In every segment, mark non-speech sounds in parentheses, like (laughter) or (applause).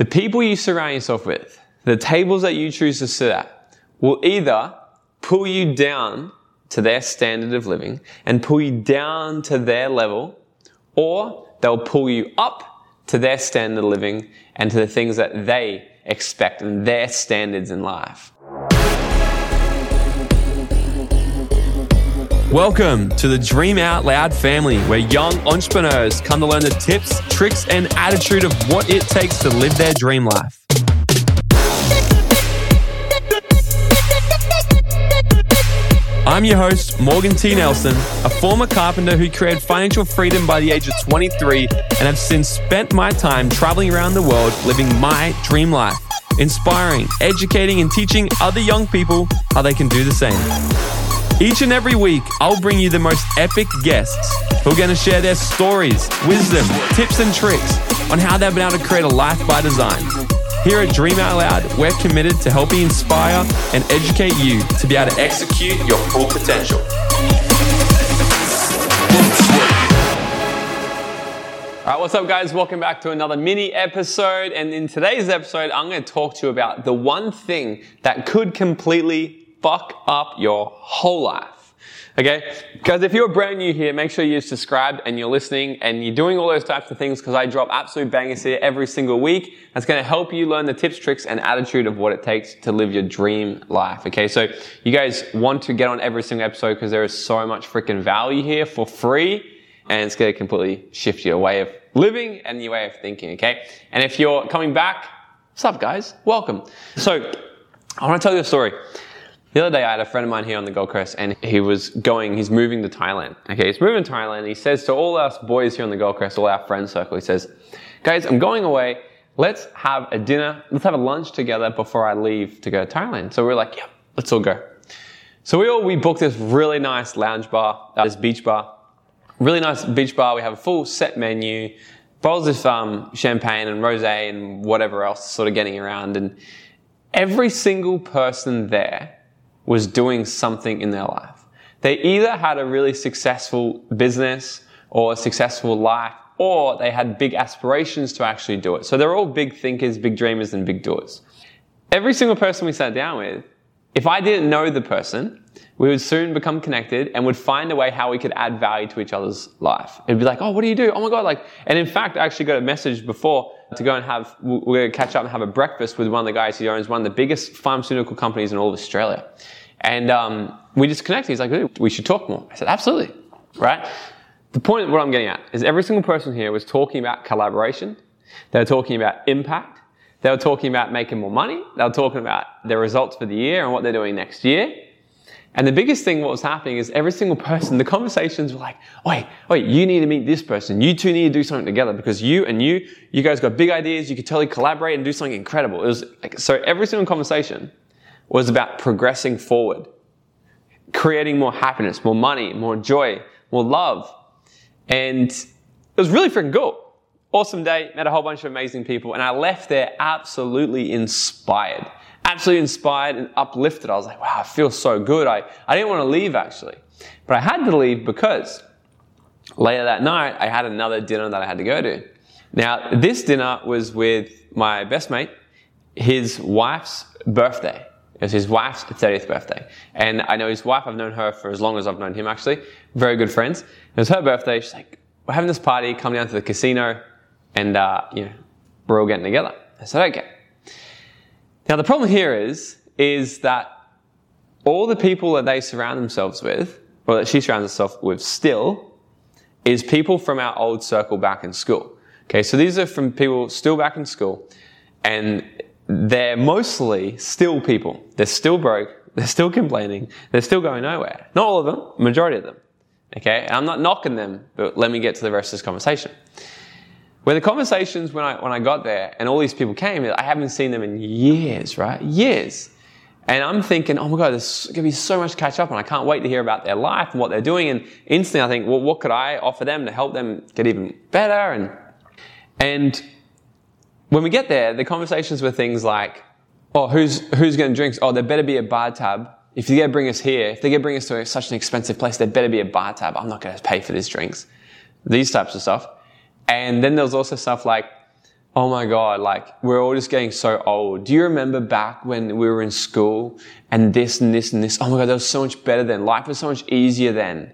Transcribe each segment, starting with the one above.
The people you surround yourself with, the tables that you choose to sit at, will either pull you down to their standard of living and pull you down to their level, or they'll pull you up to their standard of living and to the things that they expect and their standards in life. Welcome to the Dream Out Loud family, where young entrepreneurs come to learn the tips, tricks, and attitude of what it takes to live their dream life. I'm your host, Morgan T. Nelson, a former carpenter who created financial freedom by the age of 23 and have since spent my time traveling around the world living my dream life, inspiring, educating, and teaching other young people how they can do the same. Each and every week, I'll bring you the most epic guests who are going to share their stories, wisdom, tips, and tricks on how they've been able to create a life by design. Here at Dream Out Loud, we're committed to helping inspire and educate you to be able to execute your full potential. All right, what's up, guys? Welcome back to another mini episode. And in today's episode, I'm going to talk to you about the one thing that could completely fuck up your whole life. Okay? Because if you're brand new here, make sure you're subscribed and you're listening and you're doing all those types of things because I drop absolute bangers here every single week. That's going to help you learn the tips, tricks, and attitude of what it takes to live your dream life. Okay? So you guys want to get on every single episode because there is so much freaking value here for free and it's going to completely shift your way of living and your way of thinking. Okay? And if you're coming back, what's up guys? Welcome. So I want to tell you a story. The other day, I had a friend of mine here on the Gold Coast, and he was going, he's moving to Thailand. Okay, he's moving to Thailand. He says to all us boys here on the Gold Coast, all our friend circle, he says, guys, I'm going away. Let's have a dinner. Let's have a lunch together before I leave to go to Thailand. So we're like, yeah, let's all go. So we all, we booked this really nice lounge bar, uh, this beach bar. Really nice beach bar. We have a full set menu, bottles of um, champagne and rosé and whatever else sort of getting around. And every single person there was doing something in their life. They either had a really successful business or a successful life, or they had big aspirations to actually do it. So they're all big thinkers, big dreamers, and big doers. Every single person we sat down with, if I didn't know the person, we would soon become connected and would find a way how we could add value to each other's life. It'd be like, oh, what do you do? Oh my God. Like, and in fact, I actually got a message before to go and have, we're going to catch up and have a breakfast with one of the guys who owns one of the biggest pharmaceutical companies in all of Australia. And um, we just connected. He's like, we should talk more. I said, absolutely. Right? The point of what I'm getting at is every single person here was talking about collaboration. They were talking about impact. They were talking about making more money. They were talking about their results for the year and what they're doing next year. And the biggest thing, what was happening is every single person, the conversations were like, wait, wait, you need to meet this person. You two need to do something together because you and you, you guys got big ideas. You could totally collaborate and do something incredible. It was like, so every single conversation was about progressing forward, creating more happiness, more money, more joy, more love. And it was really freaking cool. Awesome day, met a whole bunch of amazing people, and I left there absolutely inspired. Absolutely inspired and uplifted. I was like, wow, I feel so good. I, I didn't want to leave actually. But I had to leave because later that night, I had another dinner that I had to go to. Now, this dinner was with my best mate, his wife's birthday. It was his wife's 30th birthday. And I know his wife, I've known her for as long as I've known him actually. Very good friends. It was her birthday. She's like, we're having this party, come down to the casino, and, uh, you know, we're all getting together. I said, okay. Now the problem here is, is that all the people that they surround themselves with, or that she surrounds herself with still, is people from our old circle back in school. Okay, so these are from people still back in school, and they're mostly still people. They're still broke. (laughs) They're still complaining. They're still going nowhere. Not all of them, majority of them. Okay? And I'm not knocking them, but let me get to the rest of this conversation. Where the conversations when I, when I got there and all these people came, I haven't seen them in years, right? Years. And I'm thinking, oh my God, there's going to be so much to catch up on. I can't wait to hear about their life and what they're doing. And instantly I think, well, what could I offer them to help them get even better? And, and when we get there, the conversations were things like, oh, who's, who's going to drink? Oh, there better be a bar tab. If they're going to bring us here, if they're going to bring us to such an expensive place, there better be a bar tab. I'm not going to pay for these drinks. These types of stuff. And then there was also stuff like, oh my God, like we're all just getting so old. Do you remember back when we were in school and this and this and this? Oh my God, that was so much better then. Life was so much easier then.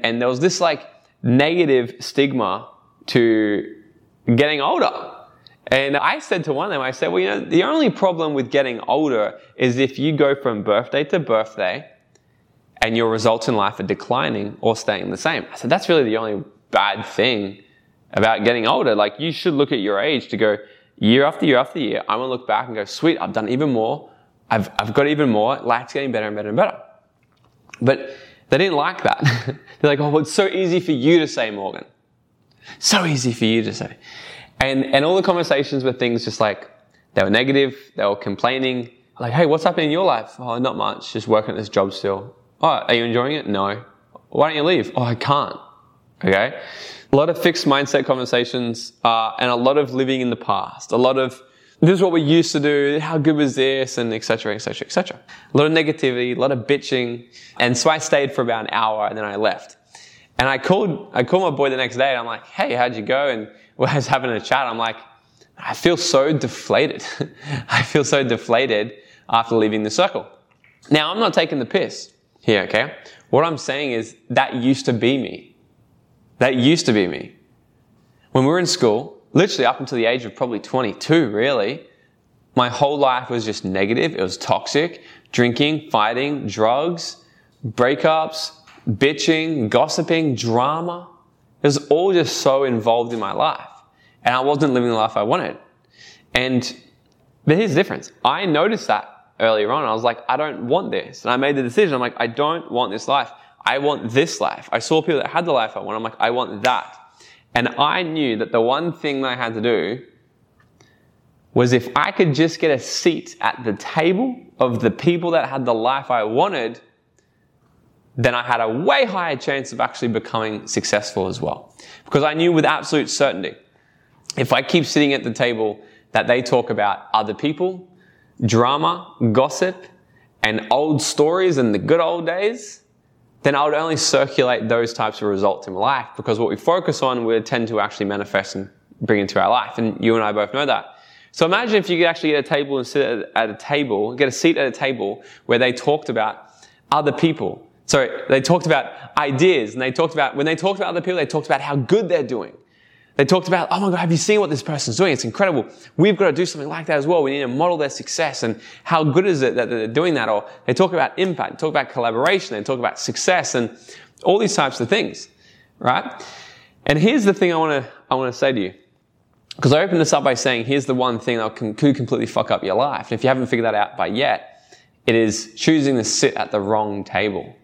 And there was this like negative stigma to getting older. And I said to one of them, I said, well, you know, the only problem with getting older is if you go from birthday to birthday and your results in life are declining or staying the same. I said, that's really the only bad thing about getting older. Like you should look at your age to go year after year after year. I want to look back and go, sweet, I've done even more. I've, I've got even more. Life's getting better and better and better. But they didn't like that. (laughs) They're like, oh, well, it's so easy for you to say, Morgan. So easy for you to say. And, and all the conversations were things just like, they were negative, they were complaining, like, hey, what's happening in your life? Oh, not much, just working at this job still. Oh, are you enjoying it? No. Why don't you leave? Oh, I can't. Okay? A lot of fixed mindset conversations, uh, and a lot of living in the past. A lot of, this is what we used to do, how good was this, and etc., etc., etc. A lot of negativity, a lot of bitching. And so I stayed for about an hour and then I left. And I called, I called my boy the next day and I'm like, hey, how'd you go? And (laughs) we was having a chat. I'm like, I feel so deflated. (laughs) I feel so deflated after leaving the circle. Now, I'm not taking the piss here, okay? What I'm saying is that used to be me. That used to be me. When we were in school, literally up until the age of probably 22, really, my whole life was just negative. It was toxic. Drinking, fighting, drugs, breakups, bitching, gossiping, drama. It was all just so involved in my life. And I wasn't living the life I wanted. And, but here's the difference. I noticed that earlier on. I was like, I don't want this. And I made the decision. I'm like, I don't want this life. I want this life. I saw people that had the life I want. I'm like, I want that. And I knew that the one thing that I had to do was if I could just get a seat at the table of the people that had the life I wanted, then I had a way higher chance of actually becoming successful as well. Because I knew with absolute certainty, if I keep sitting at the table that they talk about other people, drama, gossip, and old stories and the good old days, then I would only circulate those types of results in my life because what we focus on will tend to actually manifest and bring into our life. And you and I both know that. So imagine if you could actually get a table and sit at a table, get a seat at a table where they talked about other people, Sorry, they talked about ideas and they talked about, when they talked about other people, they talked about how good they're doing. They talked about, oh my God, have you seen what this person's doing? It's incredible. We've got to do something like that as well. We need to model their success and how good is it that they're doing that? Or they talk about impact, talk about collaboration, they talk about success and all these types of things, right? And here's the thing I want to, I want to say to you. Because I opened this up by saying, here's the one thing that can, could completely fuck up your life. And if you haven't figured that out by yet, it is choosing to sit at the wrong table.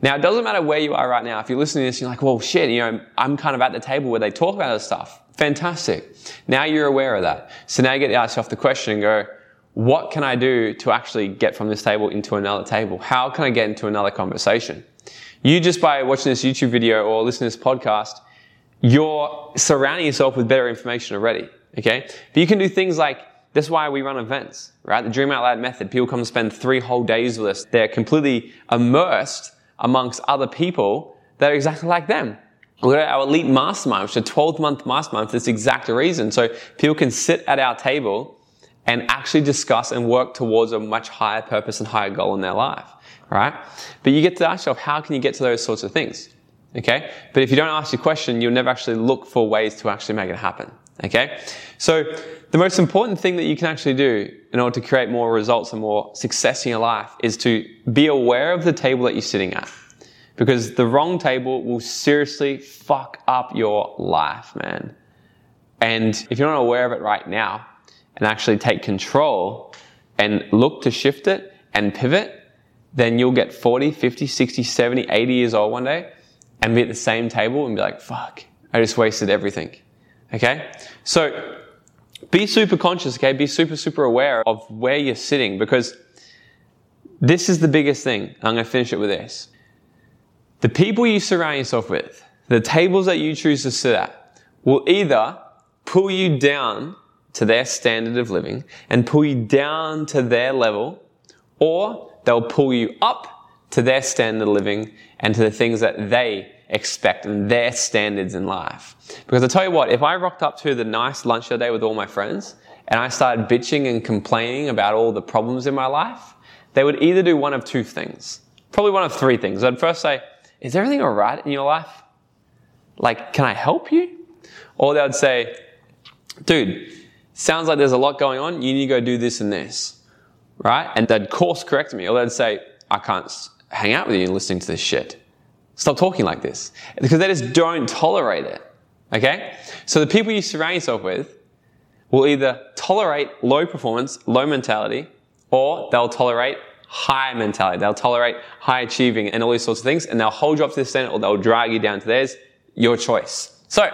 Now, it doesn't matter where you are right now. If you're listening to this, you're like, well, shit, you know, I'm kind of at the table where they talk about this stuff. Fantastic. Now you're aware of that. So now you get to ask yourself the question and go, what can I do to actually get from this table into another table? How can I get into another conversation? You just by watching this YouTube video or listening to this podcast, you're surrounding yourself with better information already. Okay. But you can do things like, that's why we run events, right? The Dream Out Loud method. People come and spend three whole days with us. They're completely immersed amongst other people that are exactly like them. we got our elite mastermind, which is a 12 month mastermind for this exact reason. So people can sit at our table and actually discuss and work towards a much higher purpose and higher goal in their life, right? But you get to ask yourself, how can you get to those sorts of things? Okay? But if you don't ask your question, you'll never actually look for ways to actually make it happen. Okay? So the most important thing that you can actually do in order to create more results and more success in your life is to be aware of the table that you're sitting at. Because the wrong table will seriously fuck up your life, man. And if you're not aware of it right now and actually take control and look to shift it and pivot, then you'll get 40, 50, 60, 70, 80 years old one day and be at the same table and be like, fuck, I just wasted everything. Okay? So, be super conscious, okay? Be super, super aware of where you're sitting because this is the biggest thing. I'm going to finish it with this. The people you surround yourself with, the tables that you choose to sit at, will either pull you down to their standard of living and pull you down to their level, or they'll pull you up to their standard of living and to the things that they expect and their standards in life. Because I tell you what, if I rocked up to the nice lunch the other day with all my friends and I started bitching and complaining about all the problems in my life, they would either do one of two things. Probably one of three things. I'd first say, is everything alright in your life? Like, can I help you? Or they would say, dude, sounds like there's a lot going on. You need to go do this and this. Right? And they'd course correct me. Or they'd say, I can't hang out with you listening to this shit. Stop talking like this. Because they just don't tolerate it. Okay? So the people you surround yourself with will either tolerate low performance, low mentality, or they'll tolerate high mentality. They'll tolerate high achieving and all these sorts of things, and they'll hold you up to the standard or they'll drag you down to theirs. Your choice. So,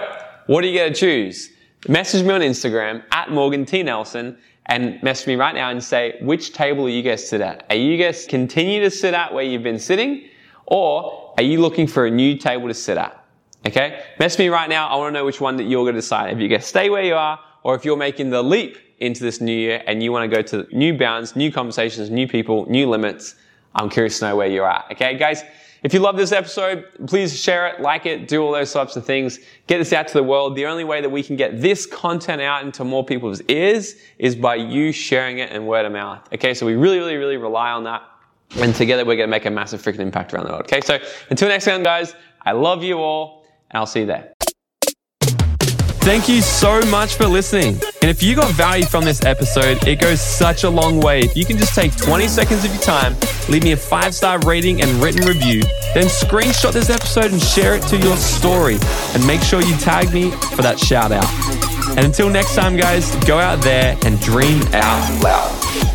what are you going to choose? Message me on Instagram at Morgan T. Nelson and message me right now and say, which table are you guys sit at? Are you guys continue to sit at where you've been sitting? Or are you looking for a new table to sit at? Okay? Message me right now. I want to know which one that you're going to decide. If you guys stay where you are, or if you're making the leap into this new year and you want to go to new bounds, new conversations, new people, new limits, I'm curious to know where you're at. Okay, guys? If you love this episode, please share it, like it, do all those types of things. Get this out to the world. The only way that we can get this content out into more people's ears is by you sharing it and word of mouth. Okay, so we really, really, really rely on that. And together we're going to make a massive freaking impact around the world. Okay, so until next time, guys, I love you all, and I'll see you there. Thank you so much for listening. And if you got value from this episode, it goes such a long way. If you can just take 20 seconds of your time, leave me a five star rating and written review, then screenshot this episode and share it to your story. And make sure you tag me for that shout out. And until next time, guys, go out there and dream out loud.